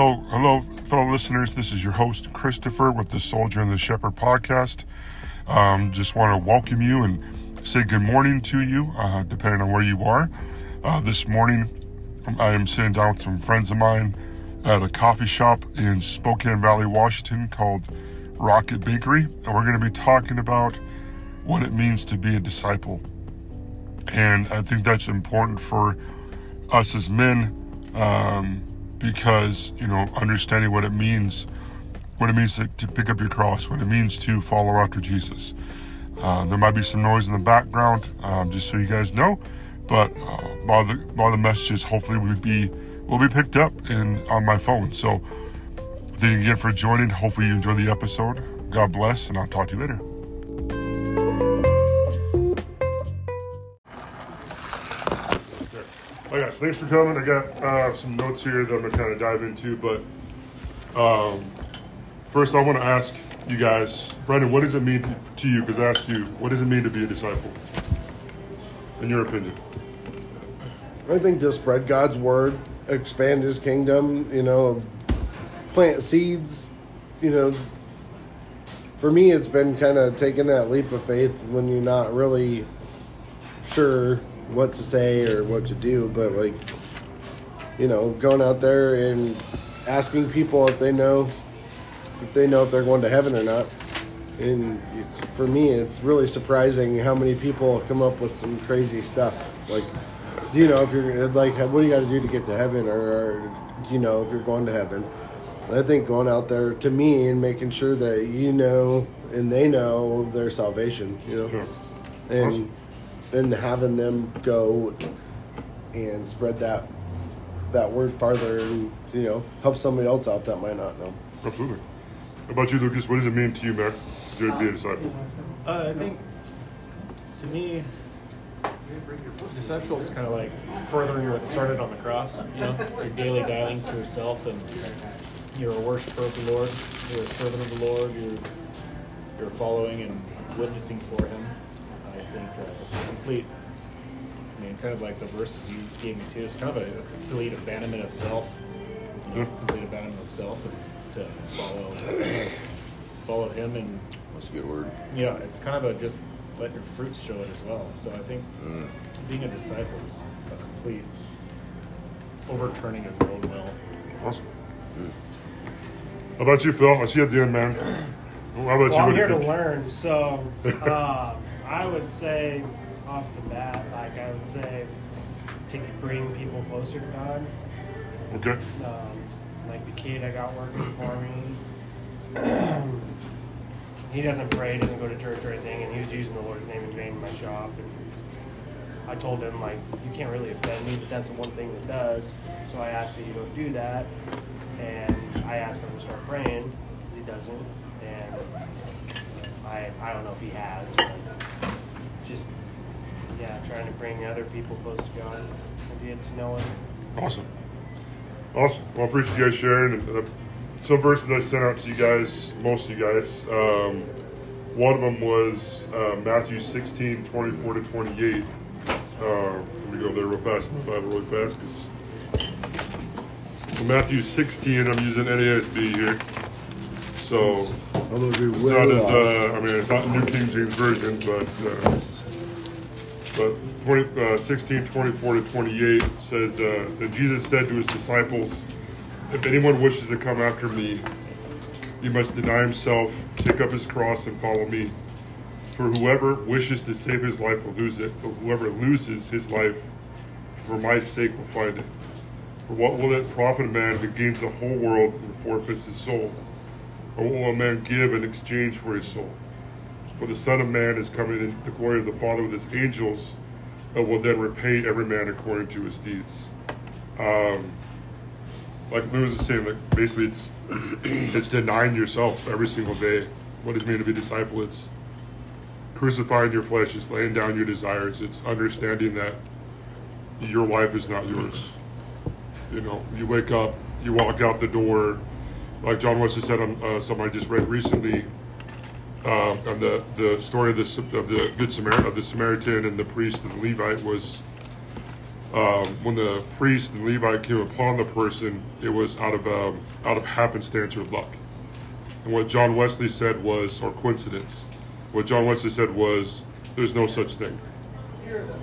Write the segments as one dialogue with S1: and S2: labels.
S1: Hello, hello, fellow listeners. This is your host, Christopher, with the Soldier and the Shepherd podcast. Um, just want to welcome you and say good morning to you, uh, depending on where you are. Uh, this morning, I am sitting down with some friends of mine at a coffee shop in Spokane Valley, Washington called Rocket Bakery, and we're going to be talking about what it means to be a disciple. And I think that's important for us as men um, because, you know, understanding what it means, what it means to, to, pick up your cross, what it means to follow after Jesus. Uh, there might be some noise in the background, um, just so you guys know, but uh, while the while the messages hopefully will be will be picked up in on my phone. So thank you again for joining. Hopefully you enjoy the episode. God bless, and I'll talk to you later. Guys, thanks for coming. I got uh, some notes here that I'm gonna kind of dive into, but um, first I want to ask you guys, Brendan, what does it mean to you? Because I asked you, what does it mean to be a disciple? In your opinion,
S2: I think to spread God's word, expand His kingdom, you know, plant seeds, you know. For me, it's been kind of taking that leap of faith when you're not really sure what to say or what to do, but like, you know, going out there and asking people if they know if they know if they're going to heaven or not. And for me, it's really surprising how many people come up with some crazy stuff. Like, do you know if you're like, what do you got to do to get to heaven, or, or you know if you're going to heaven? I think going out there to me and making sure that you know and they know their salvation, you know,
S1: Sure.
S2: and
S1: Awesome.
S2: And having them go and spread that that word farther and you know help somebody else out that might not know.
S1: absolutely. How about you, Lucas? What does it mean to you, man, to be a disciple?
S3: Uh, I think, to me, disciple is kind of like furthering what started on the cross. You know, you're daily dying to yourself, and you're a worshiper of the Lord. You're a servant of the Lord. You're you're following and witnessing for Him. I it's a complete. I mean, kind of like the verses you gave me too. It's kind of a, a complete abandonment of self. You know, complete abandonment of self and to follow follow Him and
S4: That's a good word.
S3: yeah, it's kind of a just let your fruits show it as well. So I think
S4: Mm.
S3: being a disciple is a complete overturning of your own will.
S1: Awesome. How about you, Phil? I see you at the end, man. How about you?
S5: I'm
S1: What
S5: here
S1: you
S5: to
S1: think?
S5: learn, so um, I would say off the bat, like I would say, to bring people closer to God.
S1: Okay.
S5: Um, like the kid I got working for me, he doesn't pray, doesn't go to church or anything, and he was using the Lord's name in vain in my shop. And I told him like, you can't really offend me, but that's the one thing that does. So I asked that you don't do that, and I asked him to start praying because he doesn't, and I I don't know if he has, but just yeah, trying to bring other people close to God and get to know Him.
S1: Awesome. Awesome. Well, I appreciate you guys sharing. And, uh, some verses I sent out to you guys, most of you guys. Um, one of them was uh, Matthew 16, 24 to 28. Uh, let me go there real fast in the Bible really fast. 'cause- So Matthew 16, I'm using NASB here. So
S2: I'm
S1: it's not as, uh, I mean, it's not New King James Version, but, uh, but 20, uh, 16, 24 to 28 says, uh, that Jesus said to his disciples, If anyone wishes to come after me, he must deny himself, take up his cross, and follow me. For whoever wishes to save his life will lose it, but whoever loses his life for my sake will find it. For what will it profit a man who gains the whole world and forfeits his soul? Or what will a man give in exchange for his soul? For the Son of Man is coming in the glory of the Father with his angels, and will then repay every man according to his deeds. Um, like Lewis was saying, like basically it's it's denying yourself every single day. What does it mean to be a disciple? It's crucifying your flesh, it's laying down your desires, it's understanding that your life is not yours. You know, you wake up, you walk out the door, like John Wesley said on uh, something I just read recently, uh, the, the story of the, of the good Samaritan, of the Samaritan and the priest and the Levite was um, when the priest and Levite came upon the person, it was out of um, out of happenstance or luck. And what John Wesley said was, or coincidence. What John Wesley said was, there's no such thing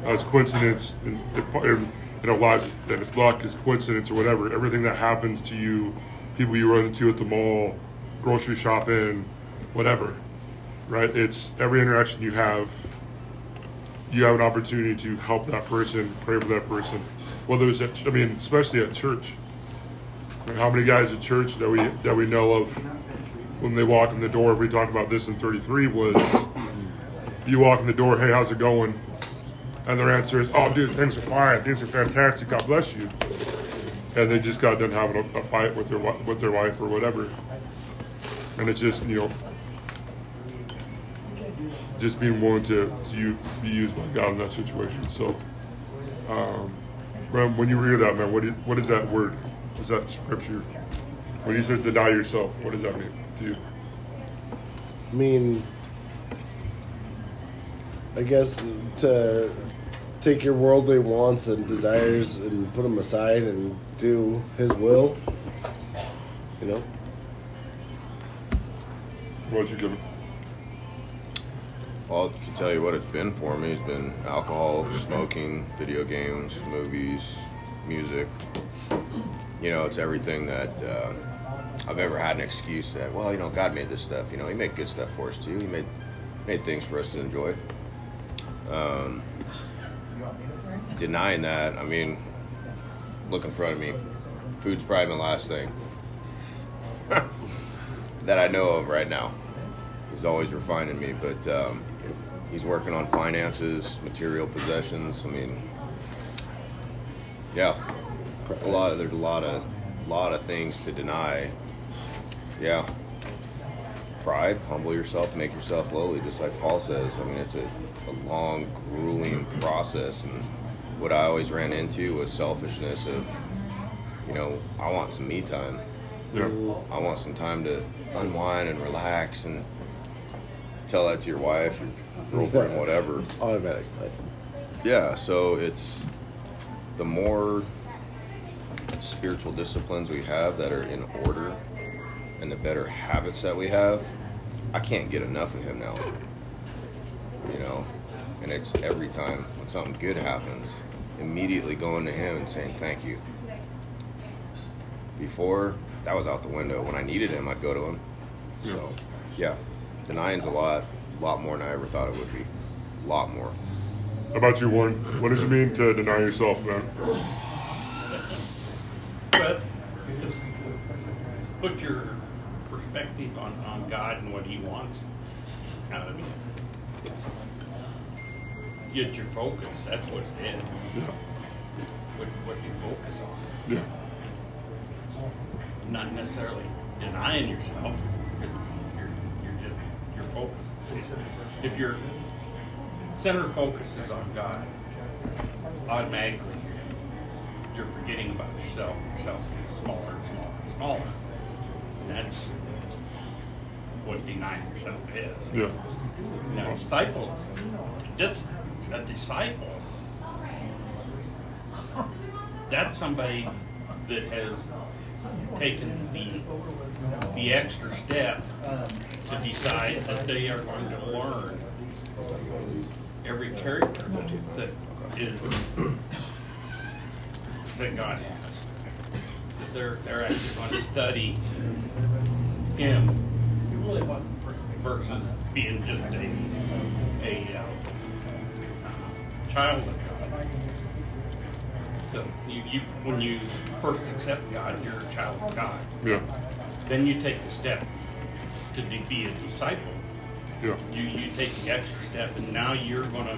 S1: as coincidence in, in, in our lives. That it's luck, it's coincidence, or whatever. Everything that happens to you, people you run into at the mall, grocery shopping, whatever. Right? It's every interaction you have you have an opportunity to help that person, pray for that person, whether it's at, I mean, especially at church. How many guys at church that we that we know of when they walk in the door? We talked about this in 33 was you walk in the door, hey, how's it going? And their answer is, oh, dude, things are fine, things are fantastic, God bless you. And they just got done having a, a fight with their with their wife or whatever, and it's just you know just being willing to, to be used by God in that situation. So, um, when you read that, man, what is, what is that word? Is that scripture? When he says to die yourself, what does that mean to you?
S2: I mean, I guess to take your worldly wants and desires and put them aside and do His will. You know,
S1: What would you give him?
S4: Well, I can tell you what it's been for me. It's been alcohol, smoking, video games, movies, music. You know, it's everything that uh, I've ever had an excuse that, well, you know, God made this stuff. You know, He made good stuff for us too. He made made things for us to enjoy. Um, denying that, I mean, look in front of me. Food's probably my last thing that I know of right now. He's always refining me, but um, he's working on finances, material possessions. I mean, yeah, a lot. Of, there's a lot of, lot of things to deny. Yeah, pride, humble yourself, make yourself lowly, just like Paul says. I mean, it's a, a long, grueling process, and what I always ran into was selfishness of, you know, I want some me time.
S1: Yeah.
S4: I want some time to unwind and relax and tell that to your wife or girlfriend, whatever.
S2: automatically.
S4: Yeah, so it's the more spiritual disciplines we have that are in order and the better habits that we have, I can't get enough of him now. You know, and it's every time when something good happens, immediately going to him and saying thank you. Before, that was out the window. When I needed him, I'd go to him. So, yeah, denying's a lot, a lot more than I ever thought it would be. A lot more.
S1: How about you, Warren? What does it mean to deny yourself, man?
S6: But to put your perspective on, on God and what He wants out of you. It's, get your focus. That's what it is.
S1: Yeah.
S6: What, what you focus on.
S1: Yeah.
S6: Not necessarily denying yourself because you're, you're just, your focus. If your center focus is on God, automatically you're forgetting about yourself yourself gets smaller and smaller and smaller. And that's what denying yourself is.
S1: Yeah.
S6: Now, disciple, just a disciple, that's somebody that has taken the the extra step to decide that they are going to learn every character that, that is that God has. That they're they're actually going to study Him versus being just a a uh, child of God. So you, you when you first accept God, you're a child of God.
S1: Yeah.
S6: Then you take the step to be a disciple.
S1: Yeah.
S6: You you take the extra step, and now you're going to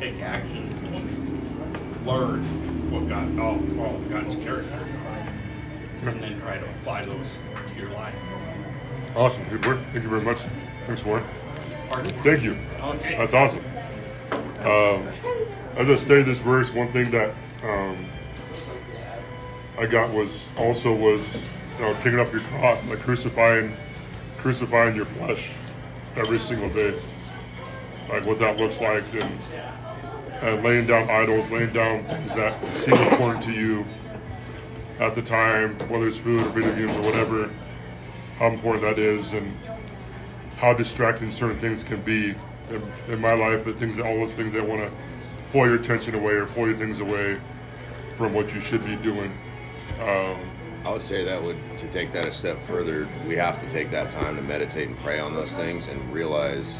S6: take action to learn what God all, all God's characters are, and then try to apply those to your life.
S1: Awesome. Good work. Thank you very much. Thanks, Warren.
S6: Pardon?
S1: Thank you.
S6: Okay.
S1: That's awesome. Um, as I studied this verse, one thing that um, I got was also was you know taking up your cross, like crucifying, crucifying your flesh every single day, like what that looks like, and uh, laying down idols, laying down things that seem important to you at the time, whether it's food or video games or whatever, how important that is and how distracting certain things can be in, in my life. The things that all those things that want to pull your attention away or pull your things away from what you should be doing. Um,
S4: I would say that would to take that a step further. We have to take that time to meditate and pray on those things and realize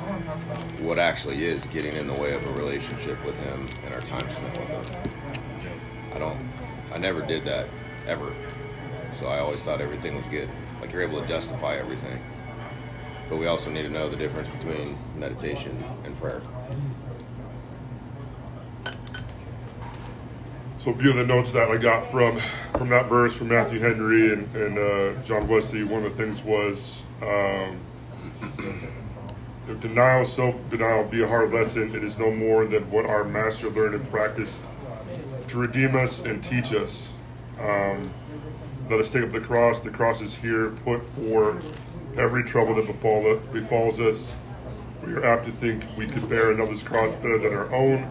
S4: what actually is getting in the way of a relationship with Him and our time spent with Him. I don't. I never did that ever. So I always thought everything was good. Like you're able to justify everything. But we also need to know the difference between meditation and prayer.
S1: A few of the notes that I got from from that verse from Matthew Henry and, and uh, John Wesley, one of the things was um, if denial, self-denial be a hard lesson, it is no more than what our master learned and practiced to redeem us and teach us. Um, let us take up the cross. The cross is here put for every trouble that befall, befalls us. We are apt to think we could bear another's cross better than our own,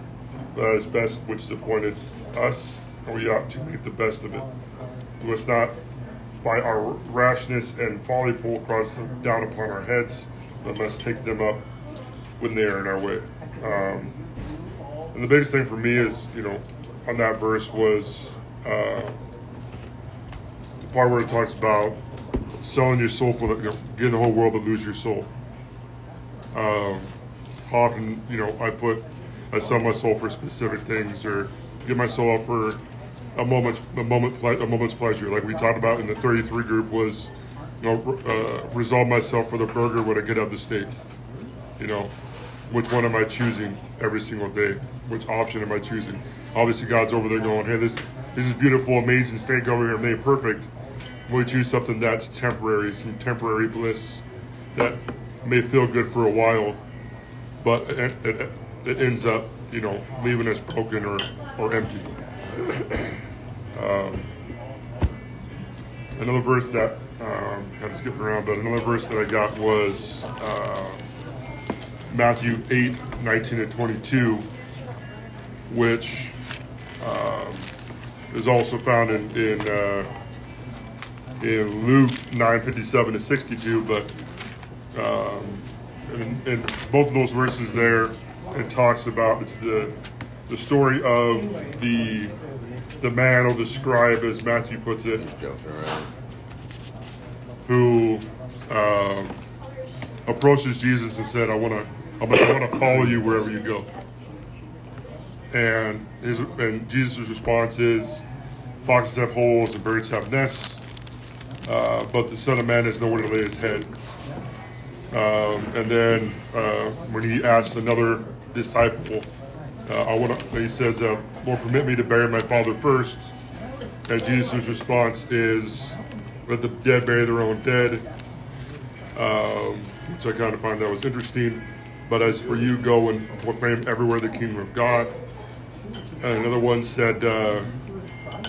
S1: but that is best which is appointed us, and we ought to make the best of it. Do us not by our rashness and folly pull crosses down upon our heads, but must take them up when they are in our way. Um, and the biggest thing for me is, you know, on that verse was uh, the part where it talks about selling your soul for the, you know, getting the whole world but lose your soul. Um, often, you know, I put, I sell my soul for specific things or give myself for a moment's a moment a moment's pleasure. Like we talked about in the 33 group was, you know, uh, resolve myself for the burger when I get out the steak. You know, which one am I choosing every single day? Which option am I choosing? Obviously, God's over there going, "Hey, this this is beautiful, amazing steak over here, made perfect." We choose something that's temporary, some temporary bliss that may feel good for a while, but it, it, it ends up, you know, leaving us broken or, or empty. Um, another verse that um, kind of skipped around, but another verse that I got was uh, Matthew 8, 19 and 22, which um, is also found in in, uh, in Luke 9, 57 to 62, but um, in, in both of those verses there, it talks about it's the the story of the the man or the scribe, as Matthew puts it, who um, approaches Jesus and said, "I want to, I want to follow you wherever you go." And his and Jesus' response is, "Foxes have holes and birds have nests, uh, but the Son of Man has nowhere to lay his head." Um, and then uh, when he asks another disciple, uh, I want he says, uh, "Lord, permit me to bury my father first. And Jesus' response is, "Let the dead bury their own dead," um, which I kind of find that was interesting. But as for you, go and proclaim everywhere the kingdom of God. And another one said uh,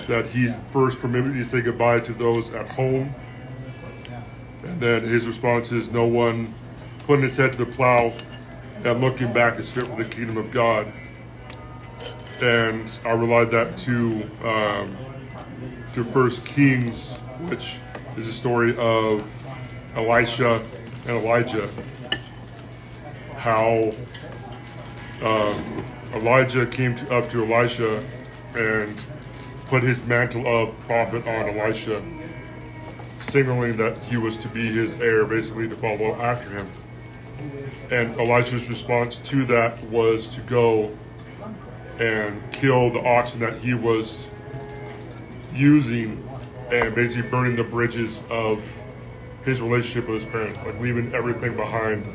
S1: that he first permitted me to say goodbye to those at home. And then his response is, "No one putting his head to the plow and looking back is fit for the kingdom of God." And I relied that to um, to First Kings, which is a story of Elisha and Elijah. How um, Elijah came to, up to Elisha and put his mantle of prophet on Elisha, signaling that he was to be his heir, basically to follow after him. And Elisha's response to that was to go and kill the oxen that he was using and basically burning the bridges of his relationship with his parents, like leaving everything behind,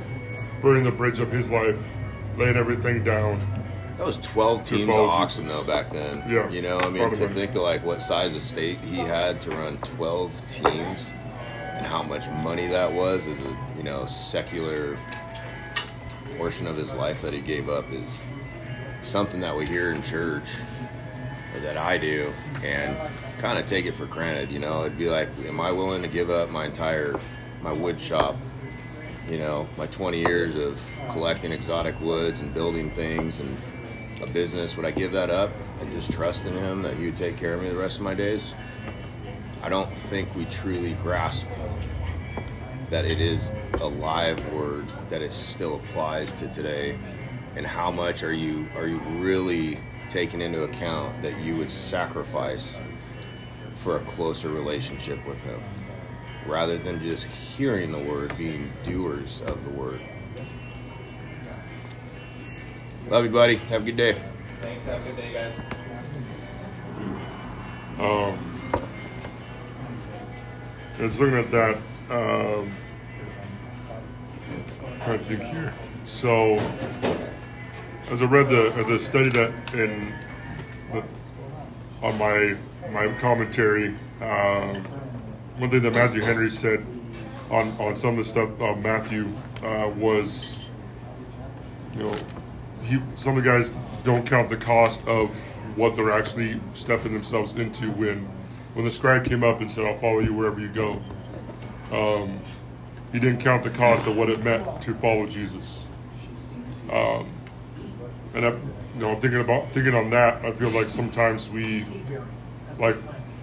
S1: burning the bridge of his life, laying everything down.
S4: That was 12 teams of oxen though back then.
S1: Yeah,
S4: You know, I mean, to think of like what size of state he had to run 12 teams and how much money that was as a, you know, secular portion of his life that he gave up is something that we hear in church or that I do and kind of take it for granted, you know. It'd be like, am I willing to give up my entire my wood shop you know, my 20 years of collecting exotic woods and building things and a business, would I give that up and just trust in Him that He would take care of me the rest of my days? I don't think we truly grasp that it is a live word that it still applies to today. And how much are you are you really taking into account that you would sacrifice for a closer relationship with him? Rather than just hearing the word being doers of the word. Love you buddy. Have a good day.
S3: Thanks. Have a good day, guys.
S1: Um, just looking at that, um, trying to think here. So, as I read the, as I studied that in the, on my my commentary, um, one thing that Matthew Henry said on on some of the stuff Matthew uh, was, you know, he some of the guys don't count the cost of what they're actually stepping themselves into when when the scribe came up and said, "I'll follow you wherever you go." Um, he didn't count the cost of what it meant to follow Jesus. Um, and I, you know, thinking about thinking on that, I feel like sometimes we, like,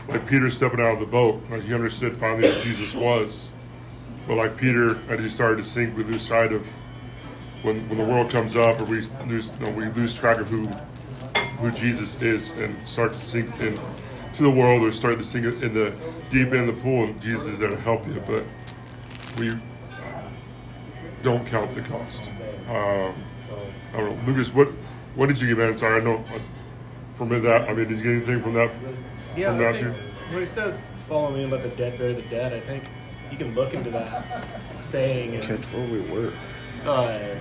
S1: like Peter stepping out of the boat, like he understood finally who Jesus was, but like Peter, as he started to sink, we lose sight of when when the world comes up, or we lose you know, we lose track of who who Jesus is, and start to sink in to the world, or start to sink in the deep end of the pool, and Jesus is there to help you, but we don't count the cost. Um, I don't know, Lucas. What what did you get, man? Sorry, I know uh, from that. I mean, did you get anything from that?
S3: Yeah,
S1: from Matthew.
S3: think when he says, "Follow me and let the dead bury the dead," I think you can look into that saying in
S4: catch where we were
S3: uh,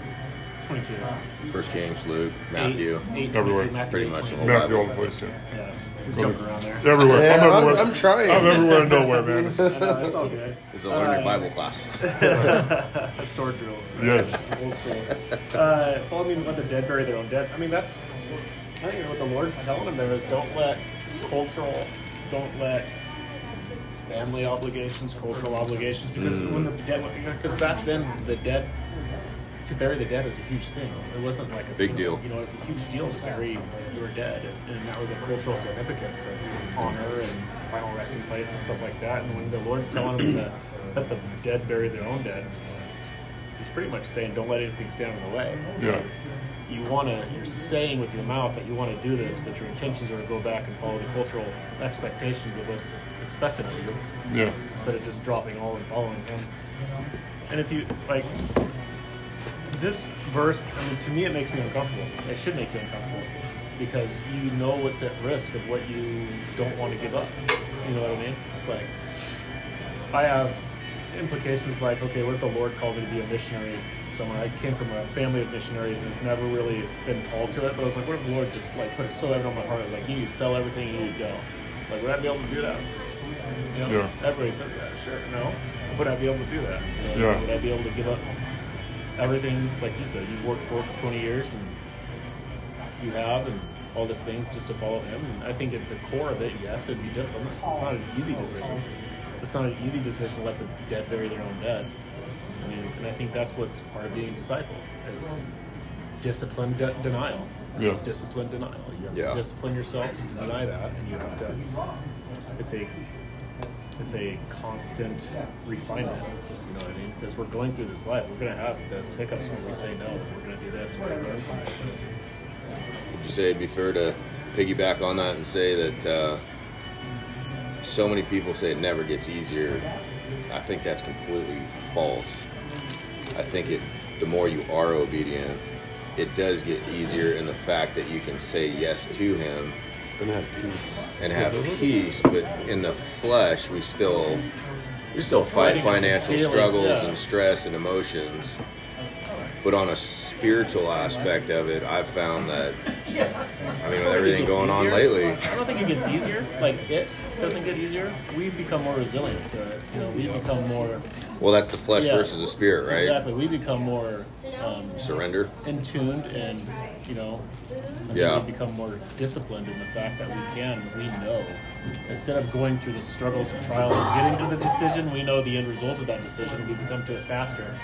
S3: twenty-two.
S4: first kings luke matthew
S3: Eight, eight,
S1: Everywhere.
S3: 22, Matthew
S4: Pretty
S3: eight,
S4: much the
S3: 22.
S4: whole
S1: Matthew all the place. Yeah.
S3: Yeah, he's jumping around there.
S1: Everywhere.
S2: Yeah,
S1: I'm
S2: I'm-
S1: everywhere.
S2: I'm trying.
S1: I'm everywhere and nowhere, man.
S3: I know, it's all good.
S4: this is a learn your
S3: Uh,
S4: bible class
S3: Sword drills.
S1: Yes.
S3: Old school. Uh, follow me and let the dead bury their own dead. I mean, that's. I think what the Lord's telling them there is don't let cultural, don't let family obligations, cultural obligations, because when the dead, because back then the dead, to bury the dead was a huge thing. It wasn't like a
S4: Big
S3: funeral.
S4: deal.
S3: You know, it's a huge deal to bury your dead, and that was a cultural significance of honor and final resting place and stuff like that. And when the Lord's telling them to let the dead bury their own dead, He's pretty much saying, don't let anything stand in the way.
S1: Yeah.
S3: You want to, you're saying with your mouth that you want to do this, but your intentions are to go back and follow the cultural expectations of what's expected of you
S1: Yeah.
S3: instead of just dropping all and following him. And if you, like, this verse, I mean, to me, it makes me uncomfortable. It should make you uncomfortable because you know what's at risk of what you don't want to give up. You know what I mean? It's like, I have implications like, okay, what if the Lord called me to be a missionary somewhere? I came from a family of missionaries and never really been called to it, but I was like, what if the Lord just like put it so evident on my heart, like, you need to sell everything, you need to go. Like, would I be able to do that? You know,
S1: Yeah.
S3: everybody said, yeah, sure. No. Would I be able to do that? You know,
S1: Yeah.
S3: Would I be able to give up everything, like you said, you worked for for 20 years and you have, and all these things just to follow Him? And I think at the core of it, yes, it'd be difficult. It's, it's not an easy decision. It's not an easy decision to let the dead bury their own dead. I mean, and I think that's what's part of being a disciple is disciplined de- denial. It's
S1: Yeah.
S3: disciplined denial. You have
S4: Yeah.
S3: to discipline yourself to deny that, and you have to. It's a it's a constant refinement. You know what I mean? Because we're going through this life, we're gonna have those hiccups when we say no. We're gonna do this. We're gonna learn from it. But it's-
S4: Would you say it'd be fair to piggyback on that and say that uh, so many people say it never gets easier? I think that's completely false. I think it, the more you are obedient, it does get easier in the fact that you can say yes to Him
S2: And have peace.
S4: and have peace, but in the flesh, we still we still fight
S3: Fighting is a
S4: financial struggles
S3: yeah.
S4: and stress and emotions. But on a spiritual aspect of it, I've found that I mean, with
S3: I don't think
S4: everything
S3: it gets
S4: going on lately,
S3: I don't think it gets easier. Like it doesn't get easier. We become more resilient to it. You know, we become more.
S4: well, that's the flesh
S3: Yeah.
S4: versus the spirit, right?
S3: Exactly. We become more um,
S4: Surrender.
S3: in tuned, and you know, I think
S4: Yeah.
S3: we become more disciplined in the fact that we can. We know instead of going through the struggles and trials of getting to the decision, we know the end result of that decision. We become to it faster,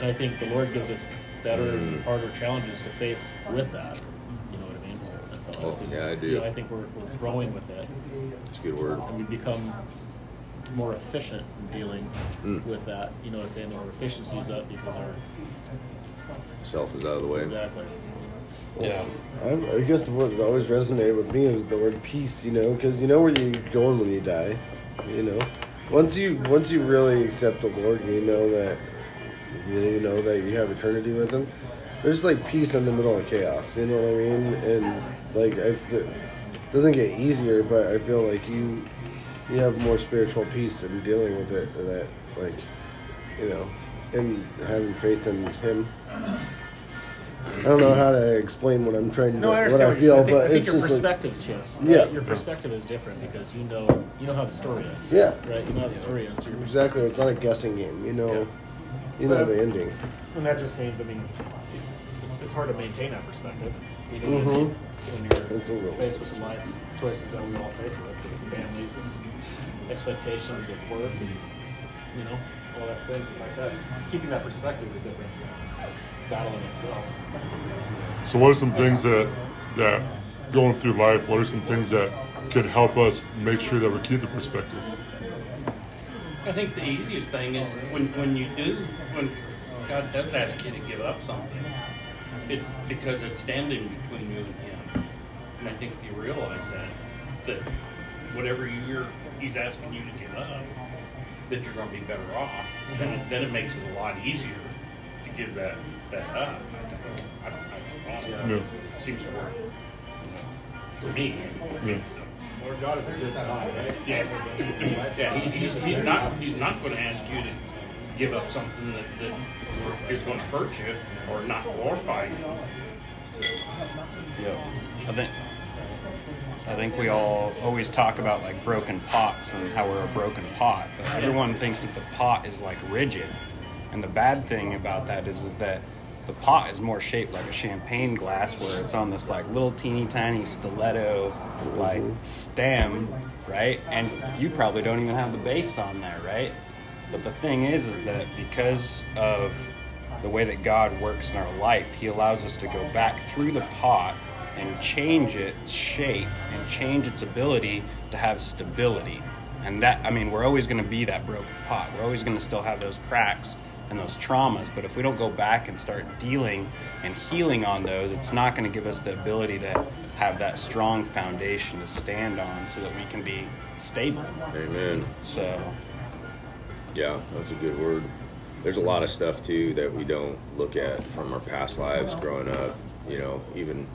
S3: and I think the Lord gives us better and harder challenges to face with that. You know what I mean?
S4: Oh, yeah, I
S3: You
S4: do.
S3: know, I think we're, we're growing with it,
S4: It's a good word.
S3: and we become more efficient in dealing
S4: Mm.
S3: with that. You know what I'm saying? Our efficiency's up because our
S4: Self is out of the way.
S3: exactly.
S7: Yeah.
S2: I'm, I guess what always resonated with me was the word peace. You know, because you know where you're going when you die. You know, once you once you really accept the Lord, you know that you know that you have eternity with Him. There's like peace in the middle of chaos. You know what I mean? And like I, it doesn't get easier, but I feel like you you have more spiritual peace in dealing with it. That like you know, and having faith in Him. I don't know how to explain what I'm trying to
S3: No, I
S2: what
S3: understand
S2: I feel.
S3: I
S2: but
S3: think, I think
S2: it's
S3: your
S2: just like,
S3: perspective shifts.
S2: Yeah.
S3: Your perspective is different because you know you know how the story ends.
S2: Yeah.
S3: Right. You know how the story ends. So
S2: exactly. It's not a guessing game. You know,
S3: Yeah.
S2: you know
S3: Well,
S2: the ending.
S3: And that just means, I mean, it's hard to maintain that perspective. You know,
S2: Mhm.
S3: when
S2: It's
S3: you're
S2: real-
S3: faced with the life choices that we all face with, with families and expectations of work and, you know, all that things like that. Keeping that perspective is a different battle in itself.
S1: So, what are some things that that going through life? What are some things that could help us make sure that we keep the perspective?
S6: I think the easiest thing is when, when you do, when God does ask you to give up something, it's because it's standing between you and Him. And I think if you realize that, that whatever you're, He's asking you to give up, that you're going to be better off, then it makes it a lot easier to give that, that up. I don't, know.
S1: Yeah.
S6: Seems to work. For me.
S1: Yeah.
S3: Lord God is a good God, right?
S6: Yeah, yeah. He, he's, he's not he's not going to ask you to give up something that, that is going to hurt you or not glorify you.
S7: Yeah. I think I think we all always talk about like broken pots and how we're a broken pot, but everyone thinks that the pot is like rigid. And the bad thing about that is is that the pot is more shaped like a champagne glass where it's on this like little teeny tiny stiletto like mm-hmm. stem, right? And you probably don't even have the base on there, right? But the thing is is that because of the way that God works in our life, He allows us to go back through the pot and change its shape and change its ability to have stability. And that, I mean, we're always going to be that broken pot. We're always going to still have those cracks and those traumas. But if we don't go back and start dealing and healing on those, it's not going to give us the ability to have that strong foundation to stand on so that we can be stable.
S4: Amen.
S7: So,
S4: Yeah, that's a good word. There's a lot of stuff too that we don't look at from our past lives growing up. You know, even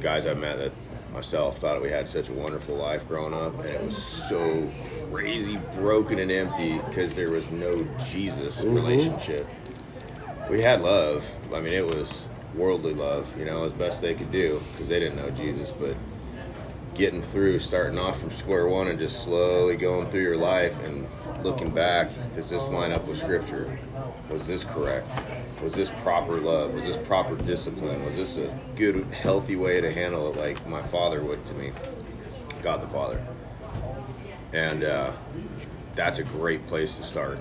S4: guys I've met that myself thought we had such a wonderful life growing up, and it was so crazy broken and empty because there was no Jesus mm-hmm. relationship. We had love. I mean, it was worldly love, you know, as best they could do because they didn't know Jesus, but getting through, starting off from square one and just slowly going through your life and looking back, does this line up with scripture? Was this correct? Was this proper love? Was this proper discipline? Was this a good, healthy way to handle it like my father would to me? God the Father. And uh, that's a great place to start.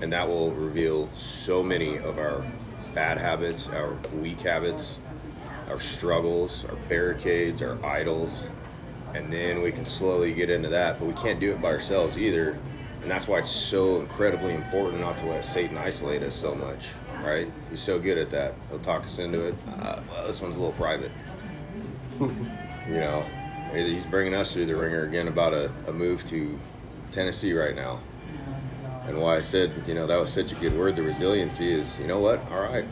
S4: And that will reveal so many of our bad habits, our weak habits, our struggles, our barricades, our idols, and then we can slowly get into that. But we can't do it by ourselves either, and that's why it's so incredibly important not to let Satan isolate us so much. Right? He's so good at that. He'll talk us into it. Uh, well, this one's a little private. you know, he's bringing us through the ringer again about a, a move to Tennessee right now. And why I said, you know, that was such a good word. The resiliency is, you know what? All right,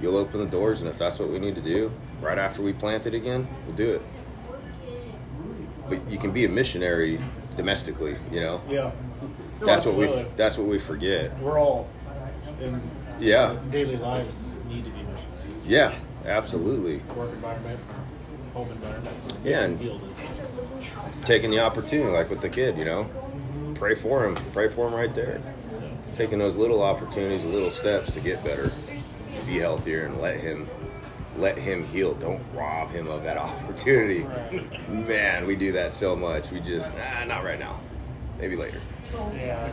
S4: you'll open the doors, and if that's what we need to do, right after we plant it again, we'll do it. But you can be a missionary domestically, you know.
S3: Yeah.
S4: That's what we.
S3: Absolutely.
S4: That's what we forget.
S3: We're all in
S4: Yeah.
S3: daily lives need to be missions.
S4: Yeah, absolutely.
S3: Work environment, home environment.
S4: Yeah,
S3: Mission
S4: and-
S3: field is.
S4: Taking the opportunity, like with the kid, you know. Pray for him. Pray for him right there. Taking those little opportunities, little steps to get better, to be healthier, and let him. Let him heal. Don't rob him of that opportunity. Man, we do that so much. We just, nah, not right now. Maybe later.
S5: Yeah.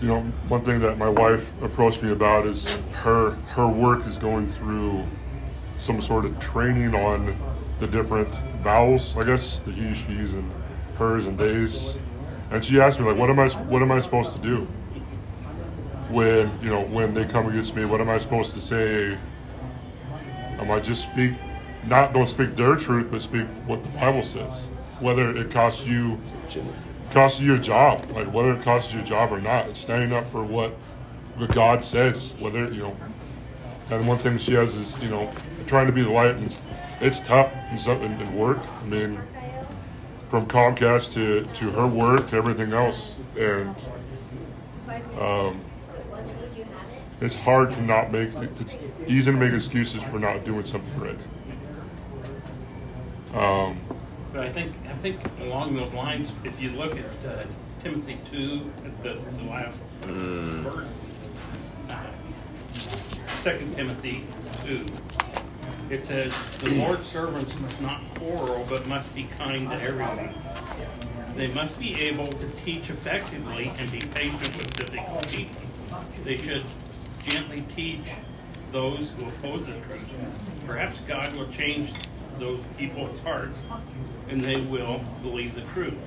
S1: You know one thing that my wife approached me about is her her work is going through some sort of training on the different vowels, I guess the he, she's, and hers and they's. And she asked me like, what am I what am I supposed to do when you know when they come against me? What am I supposed to say? Am I just speak not don't speak their truth, but speak what the Bible says, whether it costs you costs you your job, like whether it costs you your job or not. It's standing up for what the God says, whether you know. And one thing she has is you know trying to be the light, and it's, it's tough and something in work. I mean, from Comcast to to her work to everything else, and um, it's hard to not make. It's easy to make excuses for not doing something right. Um,
S6: But I think, I think along those lines, if you look at uh, Timothy two, the, the last verse, uh, Second Timothy two, it says, "The Lord's servants must not quarrel, but must be kind to everyone. They must be able to teach effectively and be patient with difficult people. They should gently teach those who oppose the truth. Perhaps God will change those people's hearts and they will believe the truth.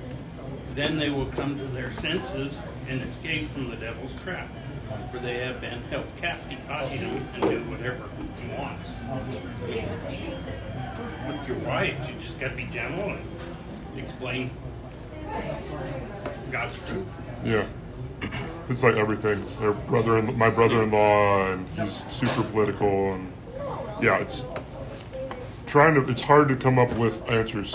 S6: Then they will come to their senses and escape from the devil's trap, for they have been held captive by him and do whatever he wants. With your wife, you just got to be gentle and explain God's truth.
S1: Yeah. It's like everything. It's their brother, my brother-in-law, and he's super political, and yeah, it's trying to. It's hard to come up with answers.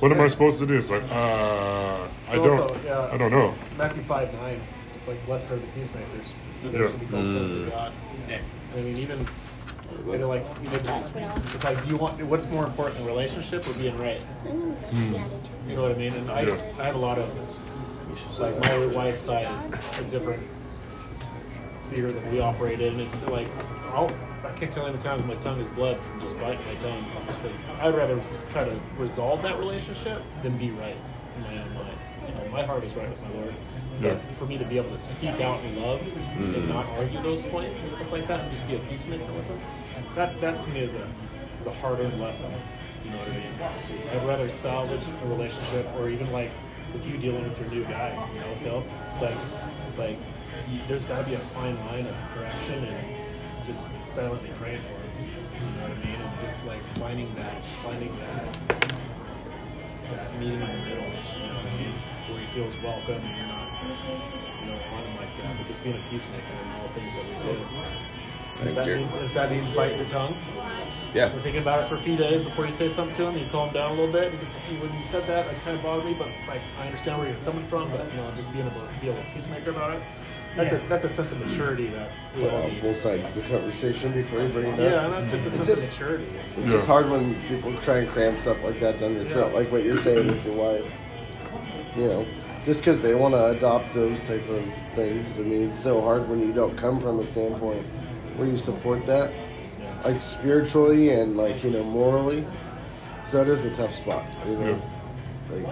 S1: What am I supposed to do? It's like, uh, I don't,
S3: Also, yeah.
S1: I don't know.
S3: Matthew 5 9. It's like, blessed are the peacemakers. for They
S1: Yeah.
S3: should be called sons of God. I mean, even, even like, even, it's like, do you want, what's more important, the relationship or being right? You know what I mean? And I,
S1: Yeah.
S3: I have a lot of, like, my wife's side is a different sphere that we operate in. And, like, I'll, I can't tell any time my tongue is blood from just biting my tongue. Because I'd rather try to resolve that relationship than be right in my own mind. You know, my heart is right with my Lord.
S1: Yeah.
S3: But for me to be able to speak out in love and mm. not argue those points and stuff like that, and just be a peacemaker with them, that that to me is a is a hard earned lesson. You know what I mean? Just, I'd rather salvage a relationship, or even like with you dealing with your new guy. You know, Phil. It's like like you, there's got to be a fine line of correction and just silently praying for him. You know what I mean? And just like finding that finding that that meeting in the middle. You know what I mean? Where he feels welcome and you're not, you know, on him like that, but just being a peacemaker in all things that we do. If that means if that means biting your tongue,
S4: Yeah.
S3: we're thinking about it for a few days before you say something to him. You calm down a little bit. And You can say, "Hey, when you said that, it kind of bothered me, but like I understand where you're coming from. But you know, just being able to be to peacemaker about it. That's a that's a sense of maturity that we all
S2: on
S3: need.
S2: both sides of the conversation before you bring it up.
S3: Yeah, and that's just a sense
S2: just-
S3: of maturity.
S2: It's
S1: Yeah.
S2: just hard when people try and cram stuff like that down your throat, like what you're saying with your wife. You know, just because they want to adopt those type of things. I mean, it's so hard when you don't come from a standpoint where you support that, like spiritually and like you know morally. So it is a tough spot. You know, like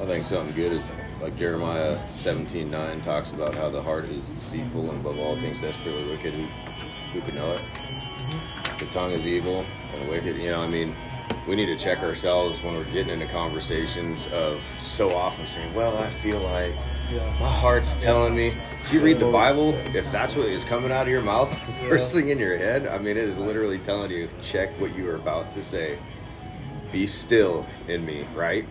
S4: I think something good is like Jeremiah seventeen nine talks about how the heart is deceitful and above all things desperately wicked. Who, who could know it? The tongue is evil and wicked. You know, I mean, we need to check ourselves when we're getting into conversations of so often saying, "Well, I feel like my heart's telling me." If you read the Bible, if that's what is coming out of your mouth, first thing in your head, I mean, it is literally telling you, check what you are about to say. Be still in me, right?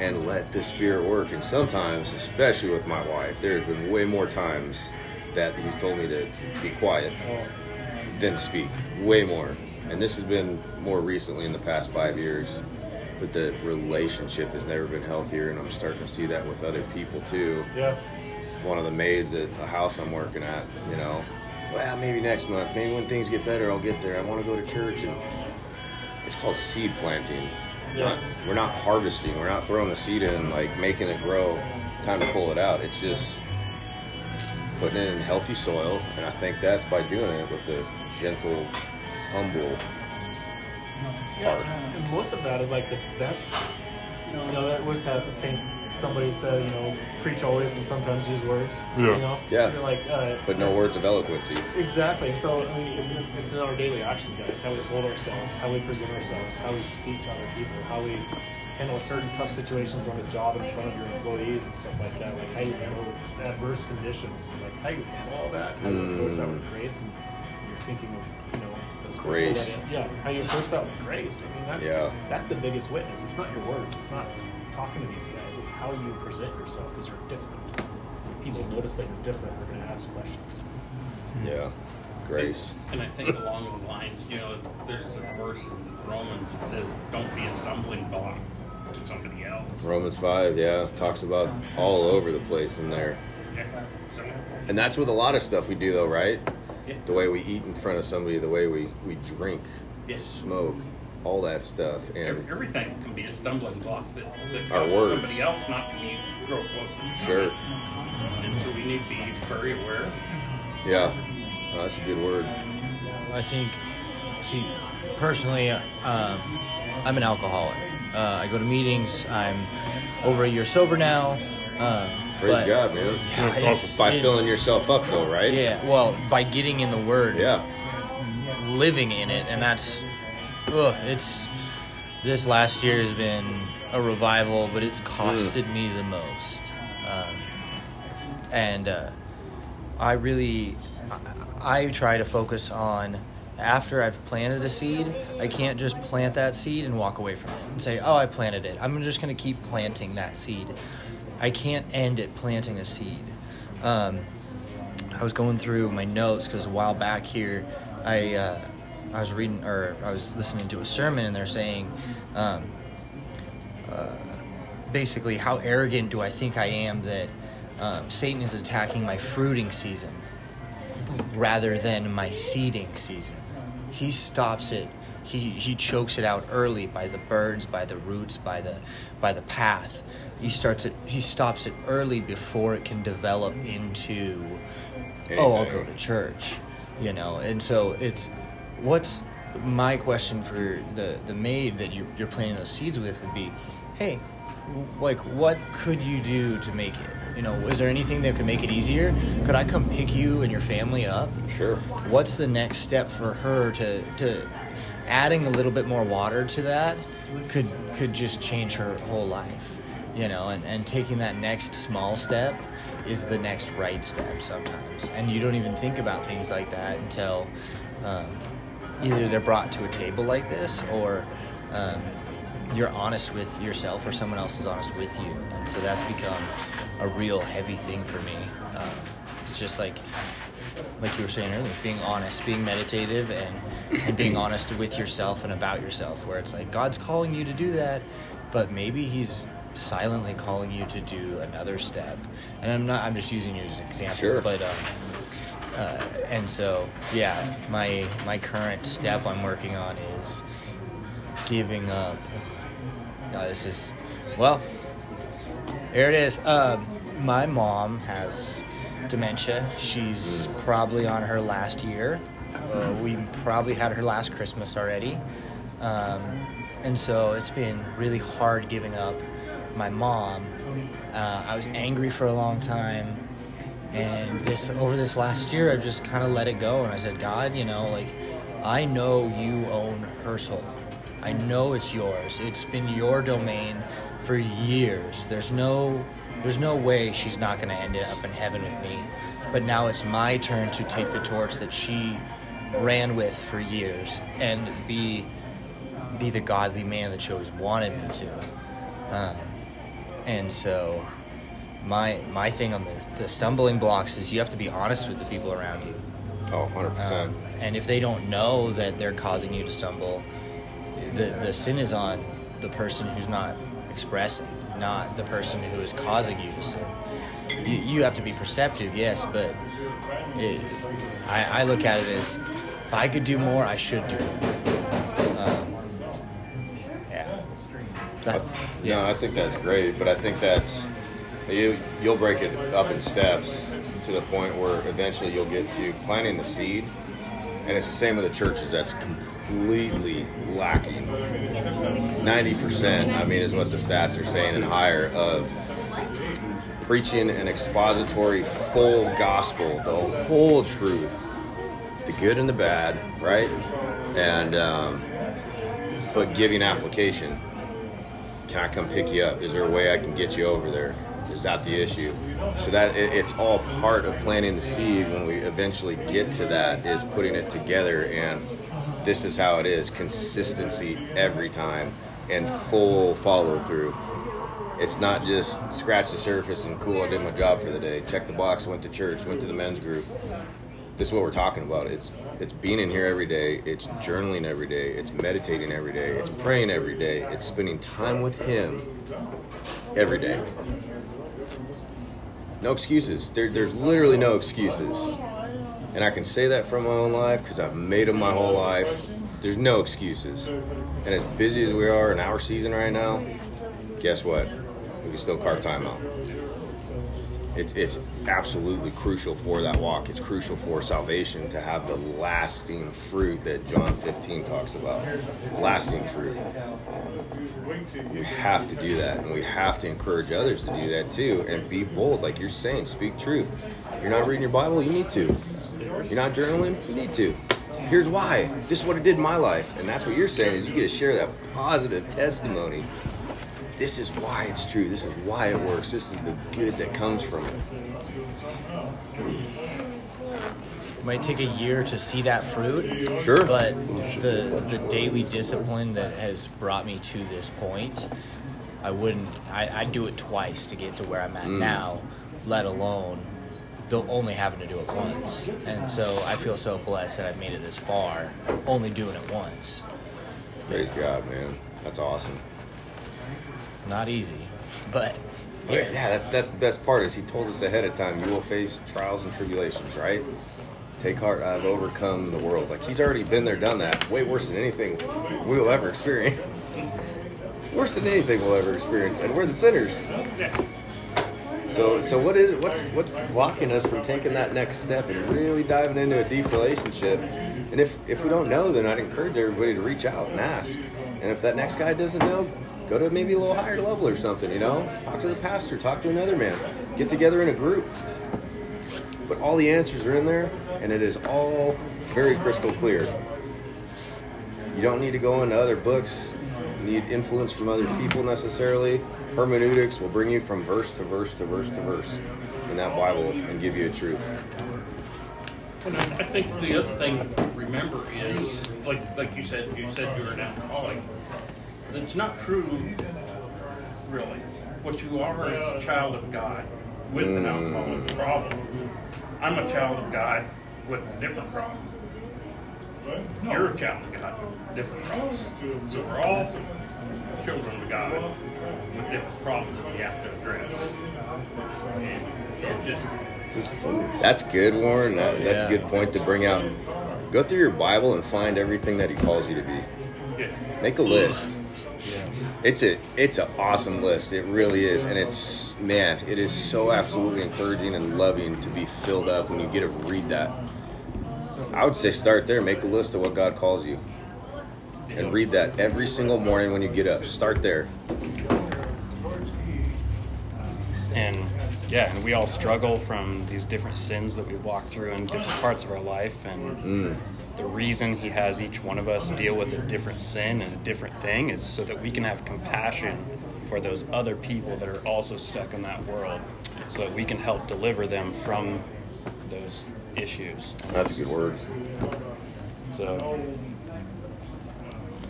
S4: And let the spirit work. And sometimes, especially with my wife, there's been way more times that he's told me to be quiet than speak. Way more. And this has been more recently in the past five years. But the relationship has never been healthier, and I'm starting to see that with other people too.
S3: Yeah.
S4: One of the maids at a house I'm working at, you know, well, maybe next month, maybe when things get better, I'll get there. I want to go to church, and it's called seed planting.
S3: Yeah.
S4: Not, we're not harvesting. We're not throwing the seed in, like making it grow. Time to pull it out. It's just putting it in healthy soil, and I think that's by doing it with a gentle, humble
S3: Yeah,
S4: heart.
S3: and most of that is like the best. You know, that was have the same somebody said, you know, preach always and sometimes use words.
S1: Yeah.
S3: You know?
S4: Yeah.
S3: You're like, uh,
S4: But no words of eloquency.
S3: Exactly. So I mean, it's in our daily action, guys. How we hold ourselves, how we present ourselves, how we speak to other people, how we handle certain tough situations on the job in front of your employees and stuff like that. Like how you handle adverse conditions, like how you handle all that, how you approach that with grace, and you're thinking of you know the
S4: Grace.
S3: yeah, how you approach that with grace. I mean, that's
S4: Yeah.
S3: that's the biggest witness. It's not your words. It's not talking to these guys. It's how you present yourself because you're different. When people notice that you're different, they're going to ask questions.
S4: Yeah. Grace.
S6: And I think along those lines, you know, there's a verse in Romans that says, "Don't be a stumbling block to somebody else."
S4: Romans 5, yeah, talks about all over the place in there.
S6: Yeah. So,
S4: And that's with a lot of stuff we do, though, right?
S6: yeah.
S4: The way we eat in front of somebody, the way we, we drink,
S6: Yeah.
S4: smoke, all that stuff. And
S6: Everything can be a stumbling block that, that
S4: Our
S6: causes
S4: words.
S6: somebody else not to be grow close. To you.
S4: Sure,
S6: And so we need to be very aware.
S4: yeah, Oh, that's a good word.
S8: I think, see, personally, um, I'm an alcoholic. Uh, I go to meetings. I'm over a year sober now. Um,
S4: Praise
S8: but-
S4: God, man.
S8: Yeah, it's-
S4: By
S8: it's-
S4: filling yourself up, though, right?
S8: Yeah, well, by getting in the Word,
S4: Yeah.
S8: living in it, and that's, ugh, it's. This last year has been a revival, but it's costed me the most. Um, and uh, I really, I, I try to focus on after I've planted a seed. I can't just plant that seed and walk away from it and say, "Oh, I planted it." I'm just going to keep planting that seed. I can't end at planting a seed. Um, I was going through my notes because a while back here, I uh, I was reading or I was listening to a sermon and they're saying, um, uh, basically, how arrogant do I think I am that um, Satan is attacking my fruiting season rather than my seeding season? He stops it. He, he chokes it out early by the birds, by the roots, by the by the path. He starts it. He stops it early before it can develop into oh, I'll go to church, you know. And so it's what's my question for the the maid that you, you're planting those seeds with would be, hey, like what could you do to make it? You know, is there anything that could make it easier? Could I come pick you and your family up?
S4: Sure.
S8: What's the next step for her to to adding a little bit more water to that could could just change her whole life, you know, and, and taking that next small step is the next right step sometimes. And you don't even think about things like that until um, either they're brought to a table like this or um, you're honest with yourself or someone else is honest with you. And so that's become a real heavy thing for me. Um, it's just like like you were saying earlier, being honest, being meditative, and and being honest with yourself and about yourself. Where it's like God's calling you to do that, but maybe He's silently calling you to do another step. And I'm not. I'm just using you as an example.
S4: Sure.
S8: But um, uh, and so yeah, my my current step I'm working on is giving up. Uh, this is well. Here it is. Um, my mom has dementia. She's probably on her last year. Uh, we probably had her last Christmas already. Um, and so it's been really hard giving up my mom. Uh, I was angry for a long time. And this over this last year, I've just kind of let it go. And I said, God, you know, like, I know you own her soul. I know it's yours. It's been your domain for years. There's no there's no way she's not going to end up in heaven with me. But now it's my turn to take the torch that she ran with for years and be be the godly man that she always wanted me to. Um, and so my my thing on the, the stumbling blocks is you have to be honest with the people around you.
S4: Oh, 100%.
S8: Um, and if they don't know that they're causing you to stumble, the, the sin is on the person who's not expressing, not the person who is causing you to sin. You, you have to be perceptive, yes, but it, I, I look at it as if I could do more, I should do more. Um, yeah. That's,
S4: No, I think that's great, but I think that's you. You'll break it up in steps to the point where eventually you'll get to planting the seed, and it's the same with the churches. That's completely lacking. Ninety percent, I mean, is what the stats are saying, and higher of preaching an expository full gospel, the whole truth, the good and the bad, right? And um, but giving application. Can I come pick you up? Is there a way I can get you over there? Is that the issue? So that it, it's all part of planting the seed. When we eventually get to that, is putting it together, and this is how it is: consistency every time and full follow through. It's not just scratch the surface and cool. I did my job for the day. Check the box. Went to church. Went to the men's group. This is what we're talking about. It's it's being in here every day. It's journaling every day. It's meditating every day. It's praying every day. It's spending time with Him every day. No excuses. There, there's literally no excuses. And I can say that from my own life because I've made them my whole life. There's no excuses. And as busy as we are in our season right now, guess what? We can still carve time out. It's, it's absolutely crucial for that walk. It's crucial for salvation to have the lasting fruit that John 15 talks about. Lasting fruit. We have to do that, and we have to encourage others to do that too, and be bold, like you're saying. Speak truth. If you're not reading your Bible, you need to. If you're not journaling, you need to. Here's why. This is what it did in my life, and that's what you're saying is you get to share that positive testimony. This is why it's true. This is why it works. This is the good that comes from it.
S8: It might take a year to see that fruit.
S4: Sure.
S8: But the the daily discipline that has brought me to this point, I wouldn't. I I do it twice to get to where I'm at mm. now, let alone the only having to do it once. And so I feel so blessed that I've made it this far, only doing it once.
S4: Great job, man. That's awesome.
S8: Not easy, but
S4: Yeah, that's, that's the best part is he told us ahead of time you will face trials and tribulations, right? Take heart, I've overcome the world. Like he's already been there, done that. Way worse than anything we'll ever experience. worse than anything we'll ever experience, and we're the sinners. So, so what is what's what's blocking us from taking that next step and really diving into a deep relationship? And if if we don't know, then I'd encourage everybody to reach out and ask. And if that next guy doesn't know, go to maybe a little higher level or something. You know, talk to the pastor, talk to another man, get together in a group. But all the answers are in there, and it is all very crystal clear. You don't need to go into other books. You need influence from other people necessarily. Hermeneutics will bring you from verse to verse to verse to verse in that Bible and give you a truth.
S6: And I think the other thing to remember is, like like you said, you said you're an alcoholic. That's not true, really. What you are is a child of God with an alcoholic problem. I'm a child of God with a different problem. You're a child of God with different problems. So we're all children of God with different problems that we have to address. And it just
S4: That's good, Warren. That, that's a good point to bring out. Go through your Bible and find everything that He calls you to be.
S6: yeah.
S4: Make a list. It's a it's an awesome list. It really is, and it's man, it is so absolutely encouraging and loving to be filled up when you get to read that. I would say start there. Make a list of what God calls you, and read that every single morning when you get up. Start there.
S7: and yeah, and we all struggle from these different sins that we walk through in different parts of our life, and mm. The reason He has each one of us deal with a different sin and a different thing is so that we can have compassion for those other people that are also stuck in that world, so that we can help deliver them from those issues.
S4: That's a good word.
S7: So,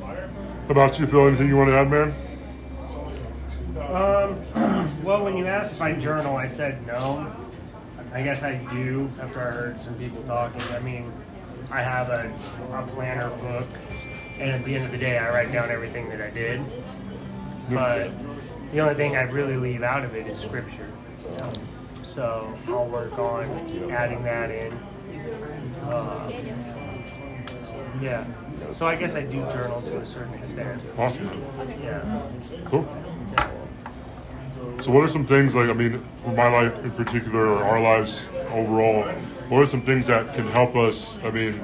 S1: How about you, Phil? Anything you want to add, man?
S5: Um, well, when you asked if I journal, I said no. I guess I do after I heard some people talking. I mean, I have a, a planner book, and at the end of the day, I write down everything that I did. But the only thing I really leave out of it is scripture. So I'll work on adding that in. Uh, yeah. So I guess I do journal to a certain extent.
S1: Awesome, man.
S5: Yeah.
S1: Cool. So, what are some things like? I mean, for my life in particular, or our lives overall, what are some things that can help us? I mean,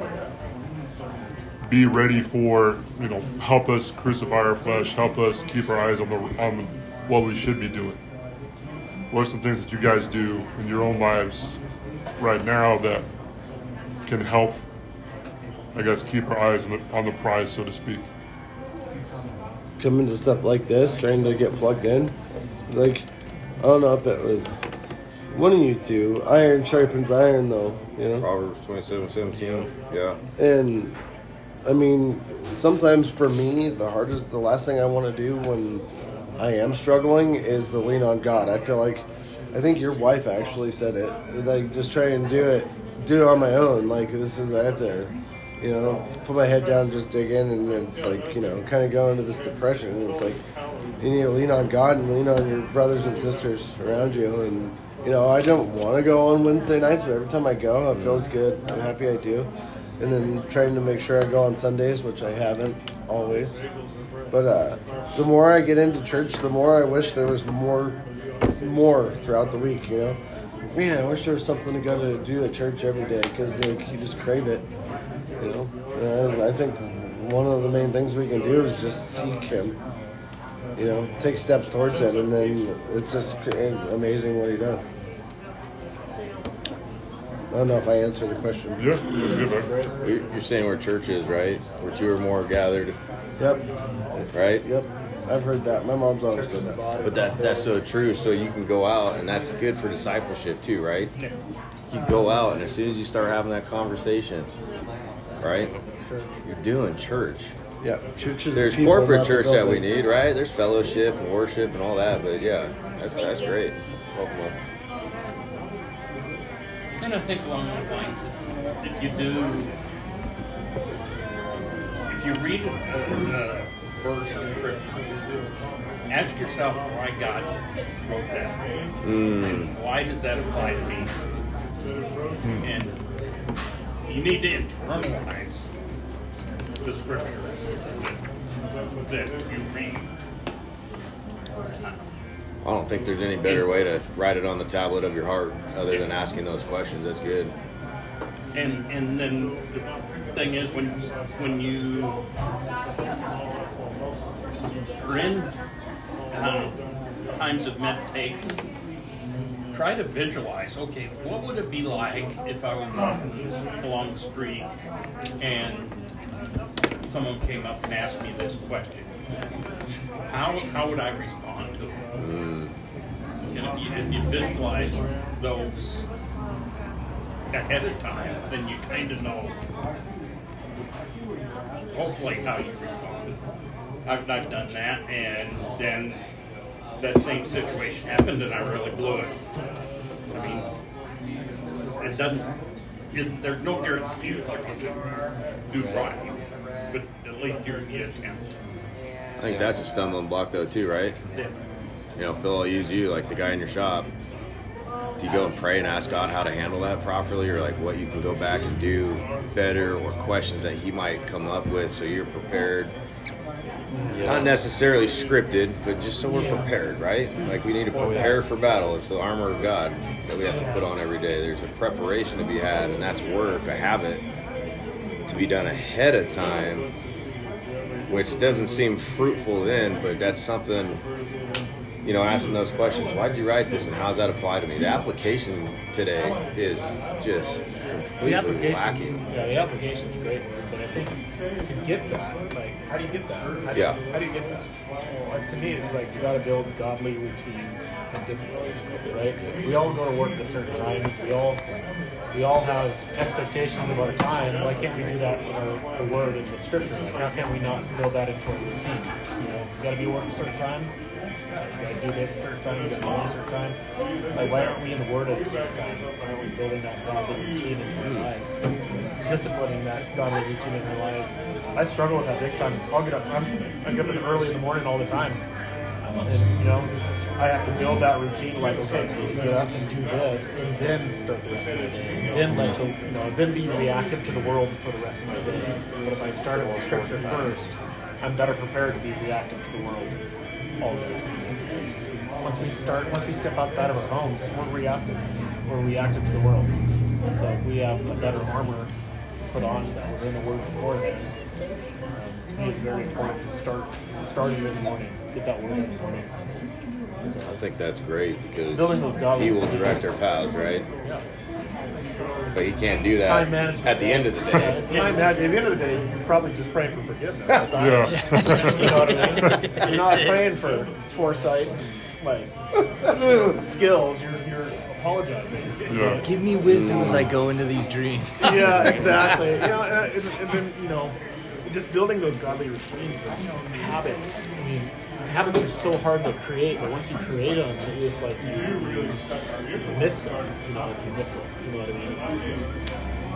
S1: be ready for you know, help us crucify our flesh, help us keep our eyes on the on the, what we should be doing. what are some things that you guys do in your own lives right now that can help, I guess, keep our eyes on the, on the prize, so to speak?
S2: Coming to stuff like this, trying to get plugged in. Like, I don't know if it was one of you two. Iron sharpens iron, though. You know.
S4: Proverbs 27 17. Yeah.
S2: And I mean, sometimes for me, the hardest, the last thing I want to do when I am struggling is to lean on God. I feel like, I think your wife actually said it. Like, just try and do it, do it on my own. Like, this is, I have to, you know, put my head down, just dig in, and then it's like, you know, kind of go into this depression. And it's like, you need to lean on God and lean on your brothers and sisters around you. And, you know, I don't want to go on Wednesday nights, but every time I go, it feels good. I'm happy I do and then trying to make sure I go on Sundays, which I haven't always. But uh, the more I get into church, the more I wish there was more, more throughout the week. You know, man, I wish there was something to go to do at church every day because like you just crave it. You know, and I think one of the main things we can do is just seek Him. You know, take steps towards Him, and then it's just amazing what He does. I don't know if I answered the question.
S1: Yeah, that's good, man.
S4: You're you're saying where church is, right? Where two or more are gathered,
S2: Yep.
S4: right?
S2: Yep. I've heard that. My mom's always said that.
S4: But that that's so true. So you can go out, and that's good for discipleship too, right? Yeah. You go out, and as soon as you start having that conversation, right? You're doing church.
S2: Yeah. Church is
S4: There's
S2: people,
S4: corporate
S2: not the
S4: church that we
S2: building.
S4: need, right? There's fellowship and worship and all that. But yeah, that's that's great. Welcome. on.
S6: And I think along those lines, if you do, if you read a, a verse in the scripture, ask yourself why God wrote that. Mm. And why does that apply to me? Hmm. And you need to internalize the scripture
S4: I don't think there's any better way to write it on the tablet of your heart other than asking those questions. That's good.
S6: And and then the thing is when when you are in um, times of meditation, try to visualize. Okay, what would it be like if I was walking along the street and someone came up and asked me this question? How how would I respond to it? Mm. And if you if you visualize those ahead of time, then you kind of know hopefully how you respond. I've, I've done that, and then that same situation happened, and I really blew it. I mean, it doesn't. It, there's no guarantee that you're going to do right, but at least the attempt.
S4: I think that's a stumbling block though too, right?
S6: Yeah.
S4: You know, Phil, I'll use you like the guy in your shop. Do you go and pray and ask God how to handle that properly, or like what you can go back and do better, or questions that He might come up with, so you're prepared? Not necessarily scripted, but just so we're prepared, right? Like we need to prepare for battle. It's the armor of God that we have to put on every day. There's a preparation to be had, and that's work, a habit to be done ahead of time, which doesn't seem fruitful then, but that's something you know, asking those questions. Why did you write this, and how does that apply to me? The application today is just
S3: The
S6: completely
S3: applications,
S6: lacking.
S3: yeah, the application's a great word, but I think to get that, how do you get that? How do
S4: Yeah.
S3: You, how do you get that? Like, to me, it's like you got to build godly routines and discipline, right? We all go to work at a certain time. We all we all have expectations of our time. Why can't we do that with our, the word and the scripture? Like, how can we not build that into our routine? You know, you got to be at work at a certain time. You gotta do this certain time, you do this certain time. Like, why aren't we in the Word at a certain time? Why aren't we building that godly routine into our lives? Disciplining that godly routine in our lives. I struggle with that big time. I'll get up, I'm, I get up in early in the morning all the time. And, you know, I have to build that routine like, okay, get up and do this, and then start the rest of the day. Then, like, the, you know, then be reactive to the world for the rest of my day. But if I start with Scripture first, I'm better prepared to be reactive to the world all day. Once we start, once we step outside of our homes, we're reactive. We're reactive to the world. And so if we have a better armor to put on that we're in the Word beforehand. Um, to me, it's very important to start starting in the morning. Get that Word in the morning. So,
S4: I think that's great because
S3: Building those godly
S4: he will direct our paths, right?
S3: yeah.
S4: But he can't do
S5: It's
S4: that at the end of the
S5: Yeah,
S4: day.
S5: it's time at the end of the day, you're probably just praying for forgiveness.
S1: Yeah.
S5: You know what I mean? You're not praying for foresight, like skills. You're you're apologizing.
S1: Yeah.
S8: Give me wisdom as I go into these dreams.
S5: Yeah, exactly. You know, and, and, and then you know, just building those godly routines and habits. I mean, habits are so hard to create, but once you create them, it's like you, you miss them. You know, if you miss it, you know what I mean? It's just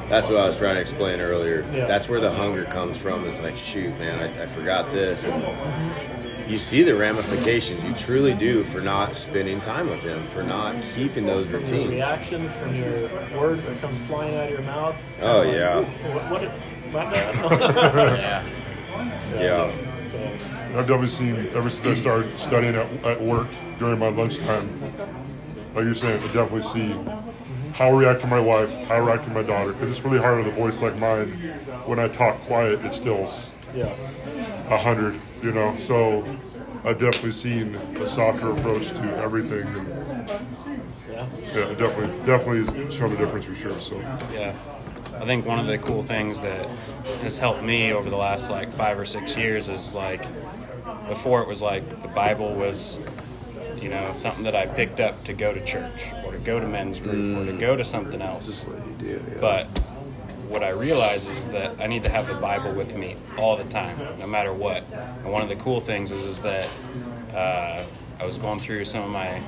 S4: That's what I was trying to explain earlier.
S5: Yeah.
S4: That's where the hunger comes from. It's like, shoot, man, I, I forgot this. And mm-hmm. You see the ramifications. You truly do for not spending time with him, for not keeping those
S5: from your
S4: routines.
S5: reactions, from your words that come flying out of your mouth.
S4: Oh,
S5: kinda
S4: yeah.
S5: What? what did, my bad.
S8: yeah.
S4: Yeah.
S5: So
S1: I've definitely seen ever since I started studying at, at work during my lunchtime. Like you're saying, I definitely see how I react to my wife, how I react to my daughter, because it's really hard with a voice like mine. When I talk quiet, it still's
S5: yeah.
S1: a hundred, you know. So I've definitely seen a softer approach to everything, and
S5: Yeah.
S1: yeah, it definitely, definitely has shown a difference for sure. So
S7: Yeah. I think one of the cool things that has helped me over the last like five or six years is like before it was like the Bible was, you know, something that I picked up to go to church or to go to men's group or to go to something else. But what I realize is that I need to have the Bible with me all the time, no matter what. And one of the cool things is, is that uh, I was going through some of my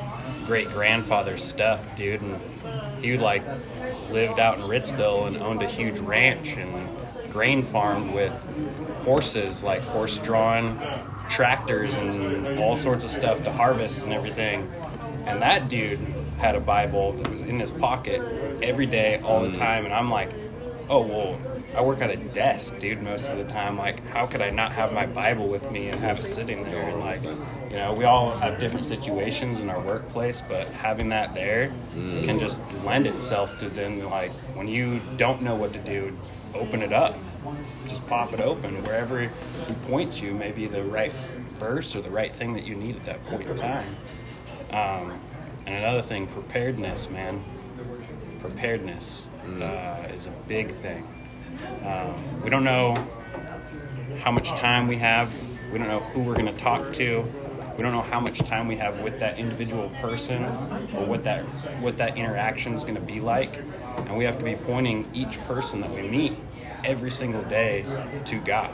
S7: great grandfather's stuff, dude, and he like lived out in Ritzville and owned a huge ranch and grain farmed with horses, like horse drawn tractors and all sorts of stuff to harvest and everything. And that dude had a Bible that was in his pocket every day, all the time. And I'm like, oh, well, I work at a desk, dude, most of the time. Like, how could I not have my Bible with me and have it sitting there? And, like, you know, we all have different situations in our workplace, but having that there can just lend itself to then, like, when you don't know what to do, open it up. Just pop it open. Wherever he points you, maybe the right verse or the right thing that you need at that point in time. Um, and another thing, preparedness, man. Preparedness uh, is a big thing. Um, we don't know how much time we have. We don't know who we're going to talk to. We don't know how much time we have with that individual person or what that what that interaction is going to be like. And we have to be pointing each person that we meet every single day to God.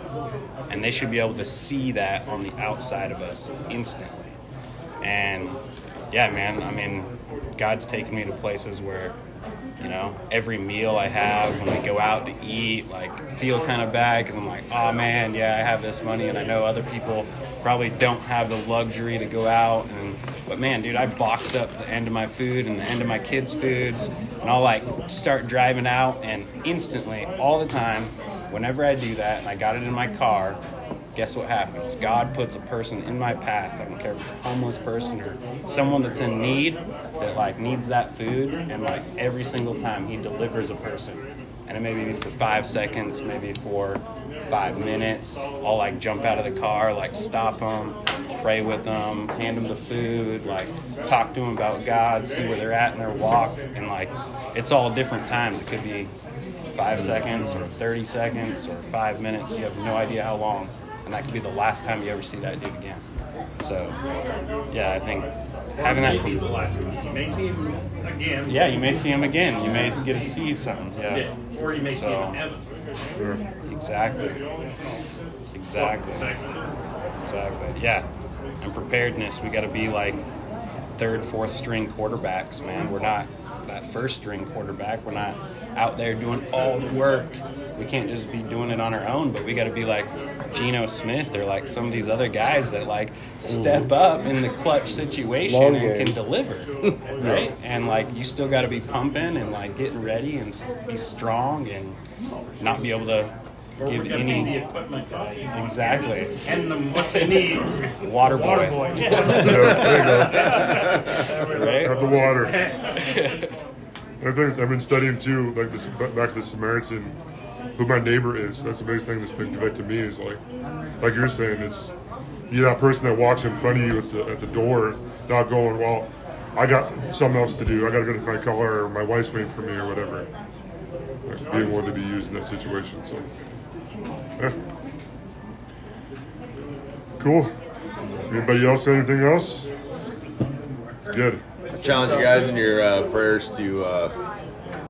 S7: And they should be able to see that on the outside of us instantly. And yeah, man, I mean, God's taken me to places where, you know, every meal I have when we go out to eat, like, feel kind of bad because I'm like, oh man, yeah, I have this money, and I know other people probably don't have the luxury to go out. And but man, dude, I box up the end of my food and the end of my kids' foods, and I'll like start driving out, and instantly, all the time, whenever I do that, and I got it in my car, guess what happens? God puts a person in my path. I don't care if it's a homeless person or someone that's in need that like needs that food, and like every single time He delivers a person, and it may be for five seconds, maybe for five minutes. I'll like jump out of the car, like stop them, pray with them, hand them the food, like talk to them about God, see where they're at in their walk, and like it's all different times. It could be five seconds or 30 seconds or five minutes. You have no idea how long. And that could be the last time you ever see that dude again. So, yeah, I think having that.
S6: Maybe the last one. You may see him again.
S7: Yeah, you may see him again. You may get to see something. Yeah.
S6: Yeah. Or you may see him in heaven.
S7: Exactly. Exactly. Exactly. Yeah. And preparedness, we got to be like third, fourth string quarterbacks, man. We're not that first string quarterback. We're not out there doing all the work. We can't just be doing it on our own, but we got to be like Geno Smith or like some of these other guys that like step up in the clutch situation
S2: Long
S7: and
S2: game.
S7: can deliver, right? And like you still got to be pumping and like getting ready and be strong and not be able to give
S6: we got to be the
S7: any
S6: equipment
S7: exactly
S6: And them what they need.
S7: water boy,
S5: Water boy.
S1: yeah, there you go.
S7: right?
S1: Got the water. I think I've been studying too, like this back to the Samaritan. Who my neighbor is. That's the biggest thing that's been convicted to me is like, like you're saying, it's you that person that walks in front of you at the at the door, not going, well, I got something else to do. I got to go to my car, or my wife's waiting for me, or whatever. Like, being willing to be used in that situation. So, yeah. Cool. Anybody else? Anything else? It's good.
S4: I challenge you guys in your uh, prayers to uh,